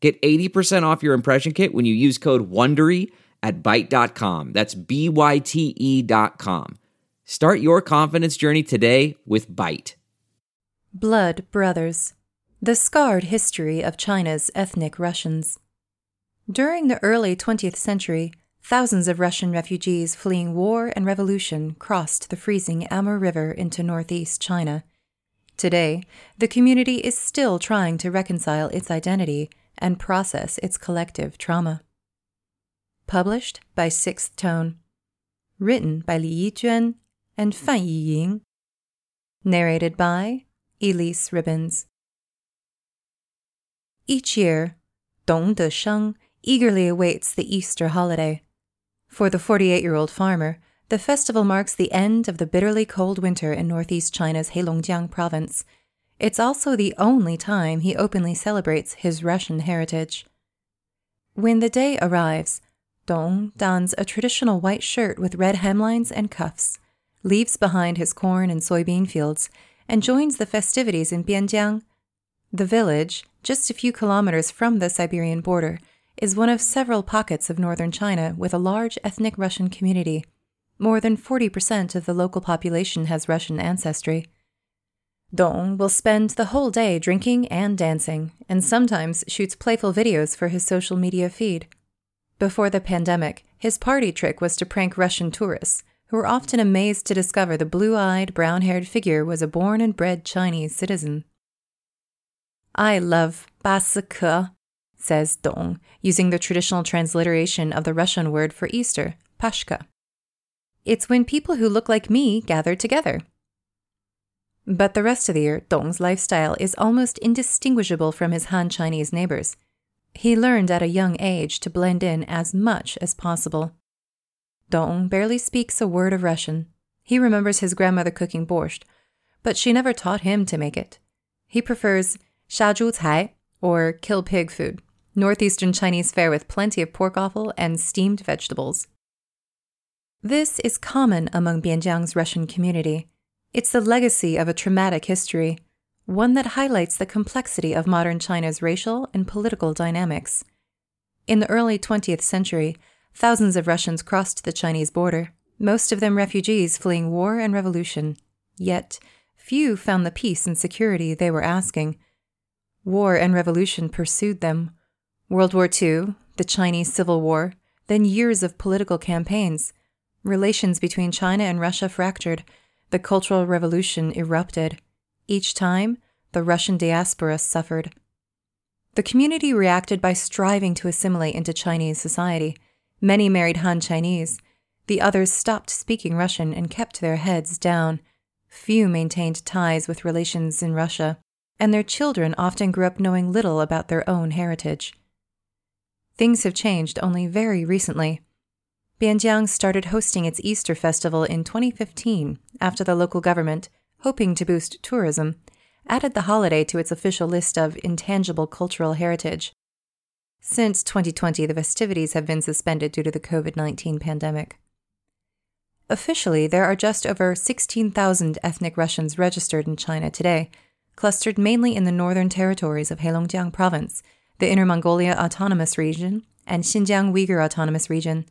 Get 80% off your impression kit when you use code WONDERY at Byte.com. That's B-Y-T-E dot com. Start your confidence journey today with Byte. Blood Brothers The Scarred History of China's Ethnic Russians. During the early 20th century, thousands of Russian refugees fleeing war and revolution crossed the freezing Amur River into northeast China. Today, the community is still trying to reconcile its identity and process its collective trauma. Published by Sixth Tone. Written by Li Yijuan and Fan Yiying. Narrated by Elyse Ribbons. Each year, Dong Desheng eagerly awaits the Easter holiday. For the 48 year old farmer, the festival marks the end of the bitterly cold winter in northeast China's Heilongjiang province. It's also the only time he openly celebrates his Russian heritage. When the day arrives, Dong dons a traditional white shirt with red hemlines and cuffs, leaves behind his corn and soybean fields, and joins the festivities in Bianjiang. The village, just a few kilometers from the Siberian border, is one of several pockets of northern China with a large ethnic Russian community. More than 40% of the local population has Russian ancestry. Dong will spend the whole day drinking and dancing, and sometimes shoots playful videos for his social media feed. Before the pandemic, his party trick was to prank Russian tourists, who were often amazed to discover the blue eyed, brown haired figure was a born and bred Chinese citizen. I love basike, says Dong, using the traditional transliteration of the Russian word for Easter, Pashka. It's when people who look like me gather together. But the rest of the year, Dong's lifestyle is almost indistinguishable from his Han Chinese neighbors. He learned at a young age to blend in as much as possible. Dong barely speaks a word of Russian. He remembers his grandmother cooking borscht, but she never taught him to make it. He prefers shazhu cai, or kill pig food, northeastern Chinese fare with plenty of pork offal and steamed vegetables. This is common among Bianjiang's Russian community. It's the legacy of a traumatic history, one that highlights the complexity of modern China's racial and political dynamics. In the early 20th century, thousands of Russians crossed the Chinese border, most of them refugees fleeing war and revolution. Yet, few found the peace and security they were asking. War and revolution pursued them. World War II, the Chinese Civil War, then years of political campaigns. Relations between China and Russia fractured. The Cultural Revolution erupted. Each time, the Russian diaspora suffered. The community reacted by striving to assimilate into Chinese society. Many married Han Chinese. The others stopped speaking Russian and kept their heads down. Few maintained ties with relations in Russia, and their children often grew up knowing little about their own heritage. Things have changed only very recently. Bianjiang started hosting its Easter festival in 2015 after the local government, hoping to boost tourism, added the holiday to its official list of intangible cultural heritage. Since 2020, the festivities have been suspended due to the COVID 19 pandemic. Officially, there are just over 16,000 ethnic Russians registered in China today, clustered mainly in the northern territories of Heilongjiang Province the Inner Mongolia Autonomous Region, and Xinjiang Uyghur Autonomous Region.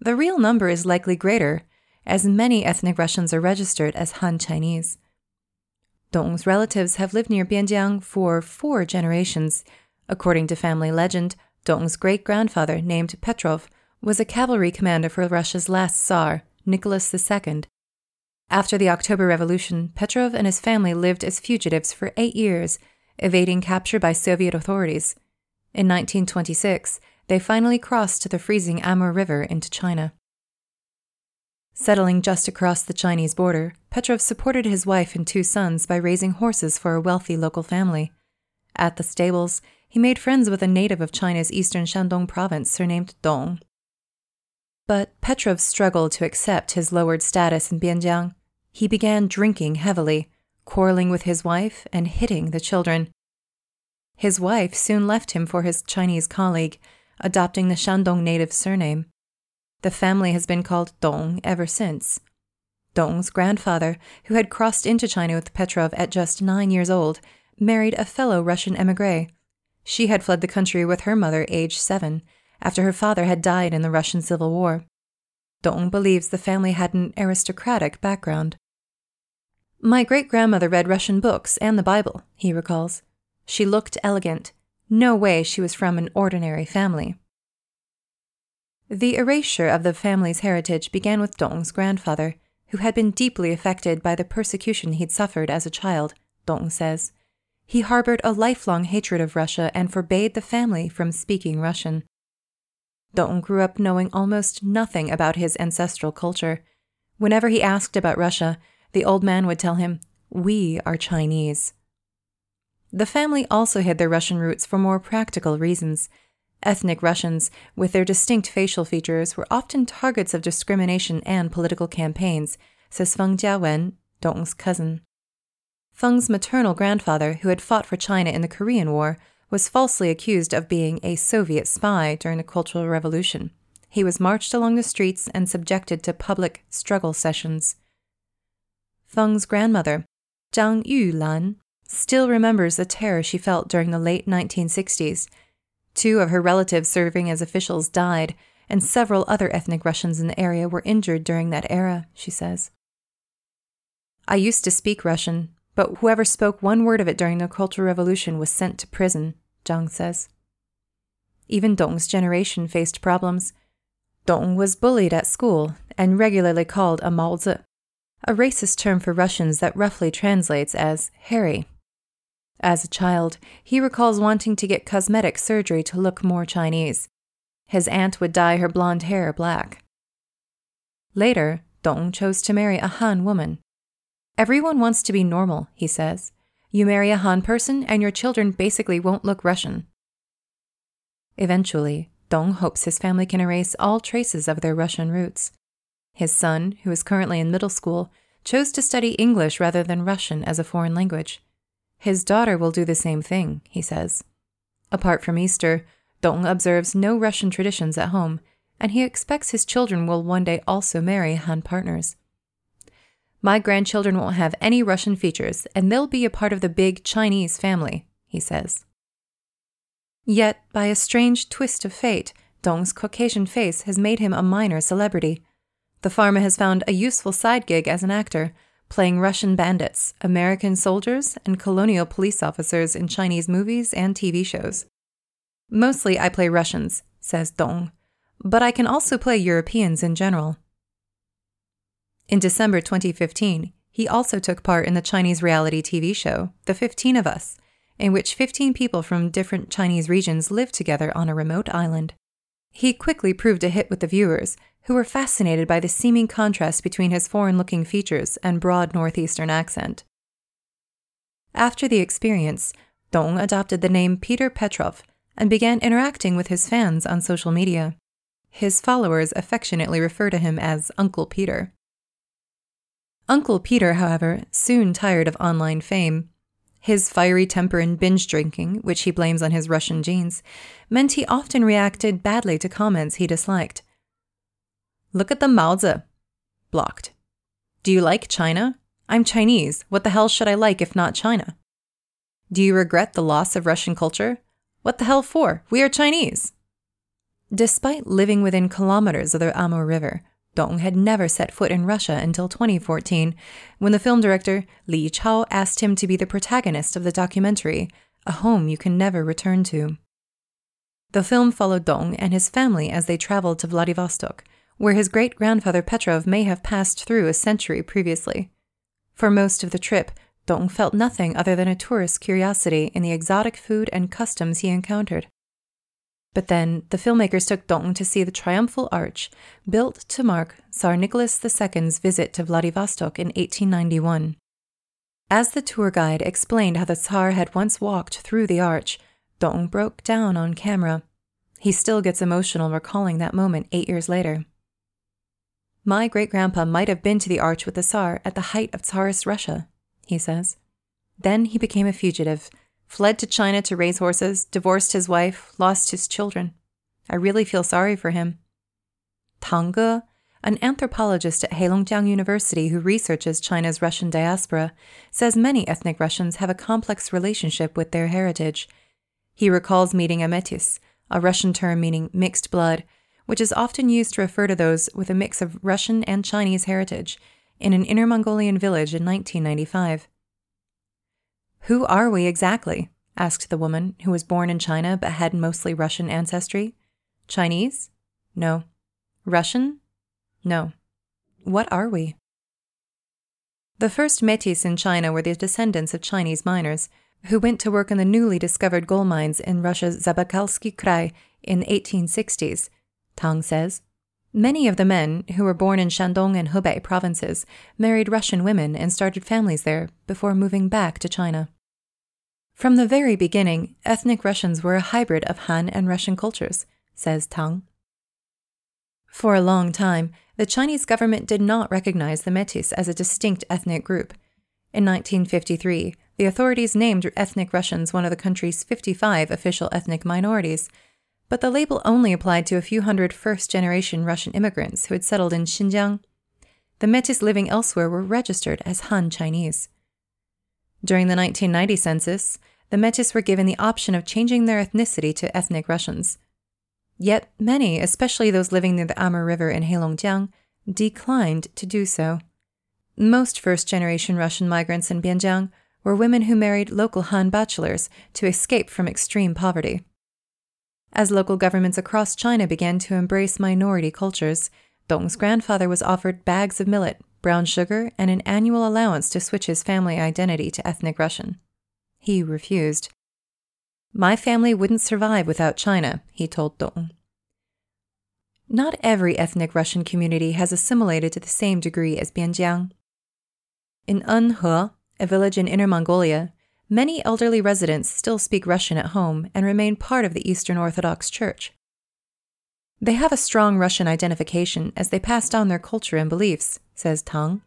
The real number is likely greater, as many ethnic Russians are registered as Han Chinese. Dong's relatives have lived near Bianjiang for four generations. According to family legend, Dong's great grandfather, named Petrov, was a cavalry commander for Russia's last Tsar, Nicholas II. After the October Revolution, Petrov and his family lived as fugitives for eight years, evading capture by Soviet authorities. In 1926, they finally crossed to the freezing Amur River into China. Settling just across the Chinese border, Petrov supported his wife and two sons by raising horses for a wealthy local family. At the stables, he made friends with a native of China's eastern Shandong province surnamed Dong. But Petrov struggled to accept his lowered status in Bianjiang. He began drinking heavily, quarreling with his wife, and hitting the children. His wife soon left him for his Chinese colleague, adopting the Shandong native surname. The family has been called Dong ever since. Dong's grandfather, who had crossed into China with Petrov at just nine years old, married a fellow Russian emigre. She had fled the country with her mother aged seven after her father had died in the Russian Civil War. Dong believes the family had an aristocratic background. My great grandmother read Russian books and the Bible, he recalls. She looked elegant. No way she was from an ordinary family. The erasure of the family's heritage began with Dong's grandfather, who had been deeply affected by the persecution he'd suffered as a child, Dong says. He harbored a lifelong hatred of Russia and forbade the family from speaking Russian. Dong grew up knowing almost nothing about his ancestral culture. Whenever he asked about Russia, the old man would tell him, We are Chinese. The family also hid their Russian roots for more practical reasons. Ethnic Russians, with their distinct facial features, were often targets of discrimination and political campaigns, says Feng Jiawen, Dong's cousin. Feng's maternal grandfather, who had fought for China in the Korean War, was falsely accused of being a Soviet spy during the Cultural Revolution. He was marched along the streets and subjected to public struggle sessions. Feng's grandmother, Zhang Yulan, still remembers the terror she felt during the late 1960s. Two of her relatives serving as officials died, and several other ethnic Russians in the area were injured during that era, she says. I used to speak Russian, but whoever spoke one word of it during the Cultural Revolution was sent to prison, Zhang says. Even Dong's generation faced problems. Dong was bullied at school and regularly called a Maozi, a racist term for Russians that roughly translates as hairy. As a child, he recalls wanting to get cosmetic surgery to look more Chinese. His aunt would dye her blonde hair black. Later, Dong chose to marry a Han woman, Everyone wants to be normal, he says. You marry a Han person, and your children basically won't look Russian. Eventually, Dong hopes his family can erase all traces of their Russian roots. His son, who is currently in middle school, chose to study English rather than Russian as a foreign language. His daughter will do the same thing, he says. Apart from Easter, Dong observes no Russian traditions at home, and he expects his children will one day also marry Han partners. My grandchildren won't have any Russian features, and they'll be a part of the big Chinese family, he says. Yet, by a strange twist of fate, Dong's Caucasian face has made him a minor celebrity. The farmer has found a useful side gig as an actor, playing Russian bandits, American soldiers, and colonial police officers in Chinese movies and TV shows. Mostly I play Russians, says Dong, but I can also play Europeans in general. In December 2015, he also took part in the Chinese reality TV show, The 15 of Us, in which 15 people from different Chinese regions lived together on a remote island. He quickly proved a hit with the viewers, who were fascinated by the seeming contrast between his foreign looking features and broad northeastern accent. After the experience, Dong adopted the name Peter Petrov and began interacting with his fans on social media. His followers affectionately refer to him as Uncle Peter. Uncle Peter, however, soon tired of online fame. His fiery temper and binge drinking, which he blames on his Russian genes, meant he often reacted badly to comments he disliked. Look at the Maozi. Blocked. Do you like China? I'm Chinese. What the hell should I like if not China? Do you regret the loss of Russian culture? What the hell for? We are Chinese. Despite living within kilometers of the Amur River, Dong had never set foot in Russia until 2014, when the film director Li Chao asked him to be the protagonist of the documentary, A Home You Can Never Return to. The film followed Dong and his family as they traveled to Vladivostok, where his great grandfather Petrov may have passed through a century previously. For most of the trip, Dong felt nothing other than a tourist's curiosity in the exotic food and customs he encountered. But then the filmmakers took Dong to see the Triumphal Arch, built to mark Tsar Nicholas II's visit to Vladivostok in 1891. As the tour guide explained how the Tsar had once walked through the arch, Dong broke down on camera. He still gets emotional recalling that moment eight years later. My great grandpa might have been to the Arch with the Tsar at the height of Tsarist Russia, he says. Then he became a fugitive, fled to China to raise horses, divorced his wife, lost his children. I really feel sorry for him. Tang Ge, an anthropologist at Heilongjiang University who researches China's Russian diaspora, says many ethnic Russians have a complex relationship with their heritage. He recalls meeting a metis, a Russian term meaning mixed blood, which is often used to refer to those with a mix of Russian and Chinese heritage, in an Inner Mongolian village in 1995. Who are we exactly? asked the woman, who was born in China but had mostly Russian ancestry. Chinese? No. Russian? No. What are we? The first Metis in China were the descendants of Chinese miners who went to work in the newly discovered gold mines in Russia's Zabaykalsky Krai in the 1860s, Tang says. Many of the men, who were born in Shandong and Hubei provinces, married Russian women and started families there before moving back to China. From the very beginning, ethnic Russians were a hybrid of Han and Russian cultures, says Tang. For a long time, the Chinese government did not recognize the Metis as a distinct ethnic group. In 1953, the authorities named ethnic Russians one of the country's 55 official ethnic minorities, but the label only applied to a few hundred first generation Russian immigrants who had settled in Xinjiang. The Metis living elsewhere were registered as Han Chinese. During the 1990 census, the Metis were given the option of changing their ethnicity to ethnic Russians. Yet many, especially those living near the Amur River in Heilongjiang, declined to do so. Most first generation Russian migrants in Bianjiang were women who married local Han bachelors to escape from extreme poverty. As local governments across China began to embrace minority cultures, Dong's grandfather was offered bags of millet, brown sugar, and an annual allowance to switch his family identity to ethnic Russian. He refused. My family wouldn't survive without China, he told Dong. Not every ethnic Russian community has assimilated to the same degree as Bianjiang. In Enhe, a village in Inner Mongolia, many elderly residents still speak Russian at home and remain part of the Eastern Orthodox Church. They have a strong Russian identification as they passed on their culture and beliefs, says Tang.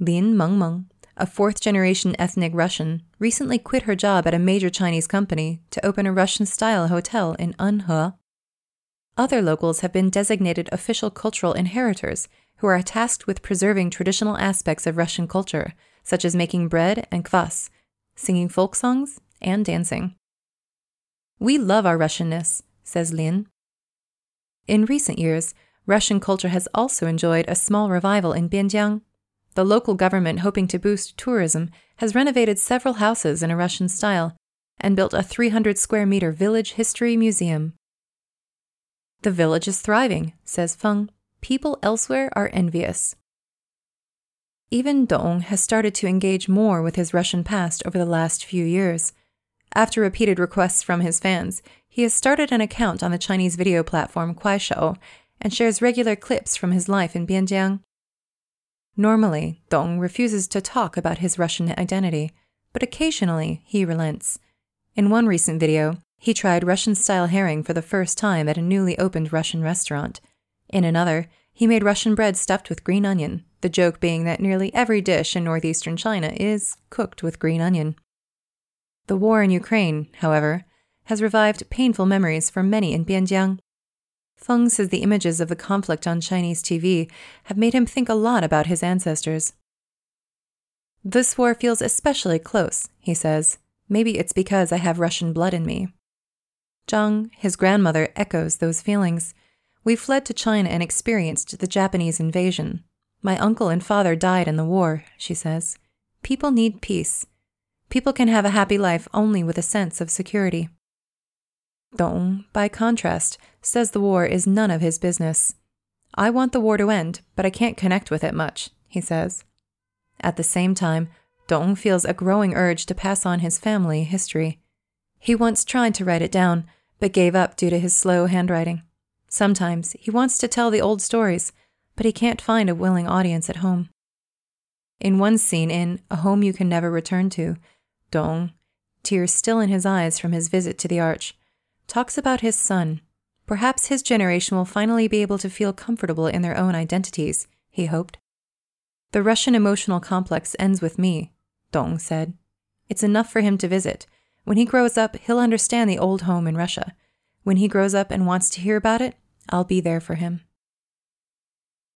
Lin Mengmeng, a fourth generation ethnic Russian, recently quit her job at a major Chinese company to open a Russian style hotel in Enhe. Other locals have been designated official cultural inheritors who are tasked with preserving traditional aspects of Russian culture, such as making bread and kvass, singing folk songs, and dancing. We love our Russianness, says Lin. In recent years, Russian culture has also enjoyed a small revival in Bianjiang the local government, hoping to boost tourism, has renovated several houses in a Russian style and built a 300 square meter village history museum. The village is thriving, says Feng. People elsewhere are envious. Even Dong has started to engage more with his Russian past over the last few years. After repeated requests from his fans, he has started an account on the Chinese video platform Kuaishou and shares regular clips from his life in Bianjiang. Normally, Dong refuses to talk about his Russian identity, but occasionally he relents. In one recent video, he tried Russian style herring for the first time at a newly opened Russian restaurant. In another, he made Russian bread stuffed with green onion, the joke being that nearly every dish in northeastern China is cooked with green onion. The war in Ukraine, however, has revived painful memories for many in Bianjiang. Feng says the images of the conflict on Chinese TV have made him think a lot about his ancestors. This war feels especially close, he says. Maybe it's because I have Russian blood in me. Zhang, his grandmother, echoes those feelings. We fled to China and experienced the Japanese invasion. My uncle and father died in the war, she says. People need peace. People can have a happy life only with a sense of security. Dong, by contrast, says the war is none of his business. I want the war to end, but I can't connect with it much, he says. At the same time, Dong feels a growing urge to pass on his family history. He once tried to write it down, but gave up due to his slow handwriting. Sometimes he wants to tell the old stories, but he can't find a willing audience at home. In one scene in A Home You Can Never Return to, Dong tears still in his eyes from his visit to the arch, talks about his son. Perhaps his generation will finally be able to feel comfortable in their own identities, he hoped. The Russian emotional complex ends with me, Dong said. It's enough for him to visit. When he grows up, he'll understand the old home in Russia. When he grows up and wants to hear about it, I'll be there for him.